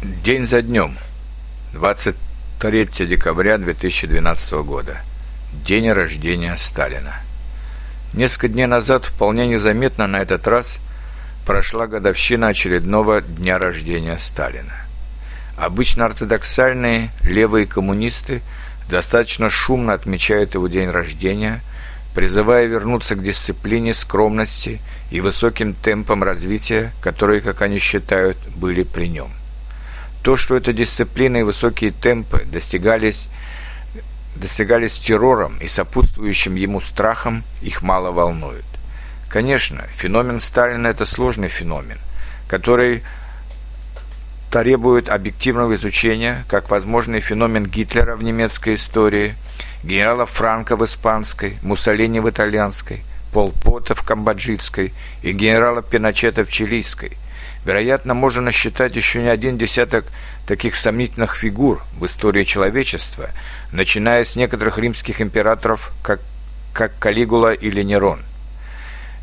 День за днем. 23 декабря 2012 года. День рождения Сталина. Несколько дней назад, вполне незаметно на этот раз, прошла годовщина очередного дня рождения Сталина. Обычно ортодоксальные левые коммунисты достаточно шумно отмечают его день рождения, призывая вернуться к дисциплине, скромности и высоким темпам развития, которые, как они считают, были при нем. То, что эта дисциплина и высокие темпы достигались, достигались террором и сопутствующим ему страхом, их мало волнует. Конечно, феномен Сталина – это сложный феномен, который требует объективного изучения, как возможный феномен Гитлера в немецкой истории, генерала Франка в испанской, Муссолини в итальянской, Пол Пота в камбоджийской и генерала Пиночета в чилийской – Вероятно, можно насчитать еще не один десяток таких сомнительных фигур в истории человечества, начиная с некоторых римских императоров, как, как Калигула или Нерон.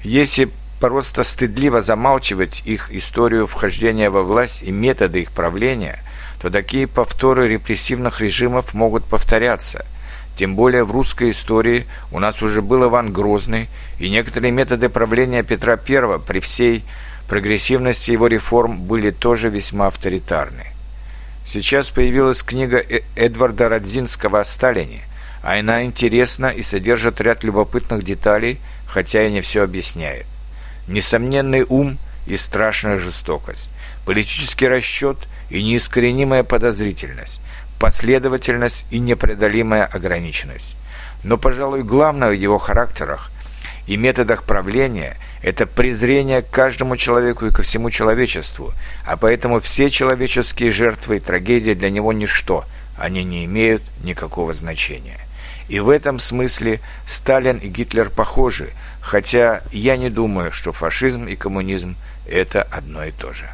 Если просто стыдливо замалчивать их историю вхождения во власть и методы их правления, то такие повторы репрессивных режимов могут повторяться. Тем более в русской истории у нас уже был Иван Грозный, и некоторые методы правления Петра I при всей прогрессивность его реформ были тоже весьма авторитарны. Сейчас появилась книга э Эдварда Радзинского о Сталине, а она интересна и содержит ряд любопытных деталей, хотя и не все объясняет. Несомненный ум и страшная жестокость, политический расчет и неискоренимая подозрительность, последовательность и непреодолимая ограниченность. Но, пожалуй, главное в его характерах и методах правления – это презрение к каждому человеку и ко всему человечеству, а поэтому все человеческие жертвы и трагедии для него ничто, они не имеют никакого значения. И в этом смысле Сталин и Гитлер похожи, хотя я не думаю, что фашизм и коммунизм – это одно и то же.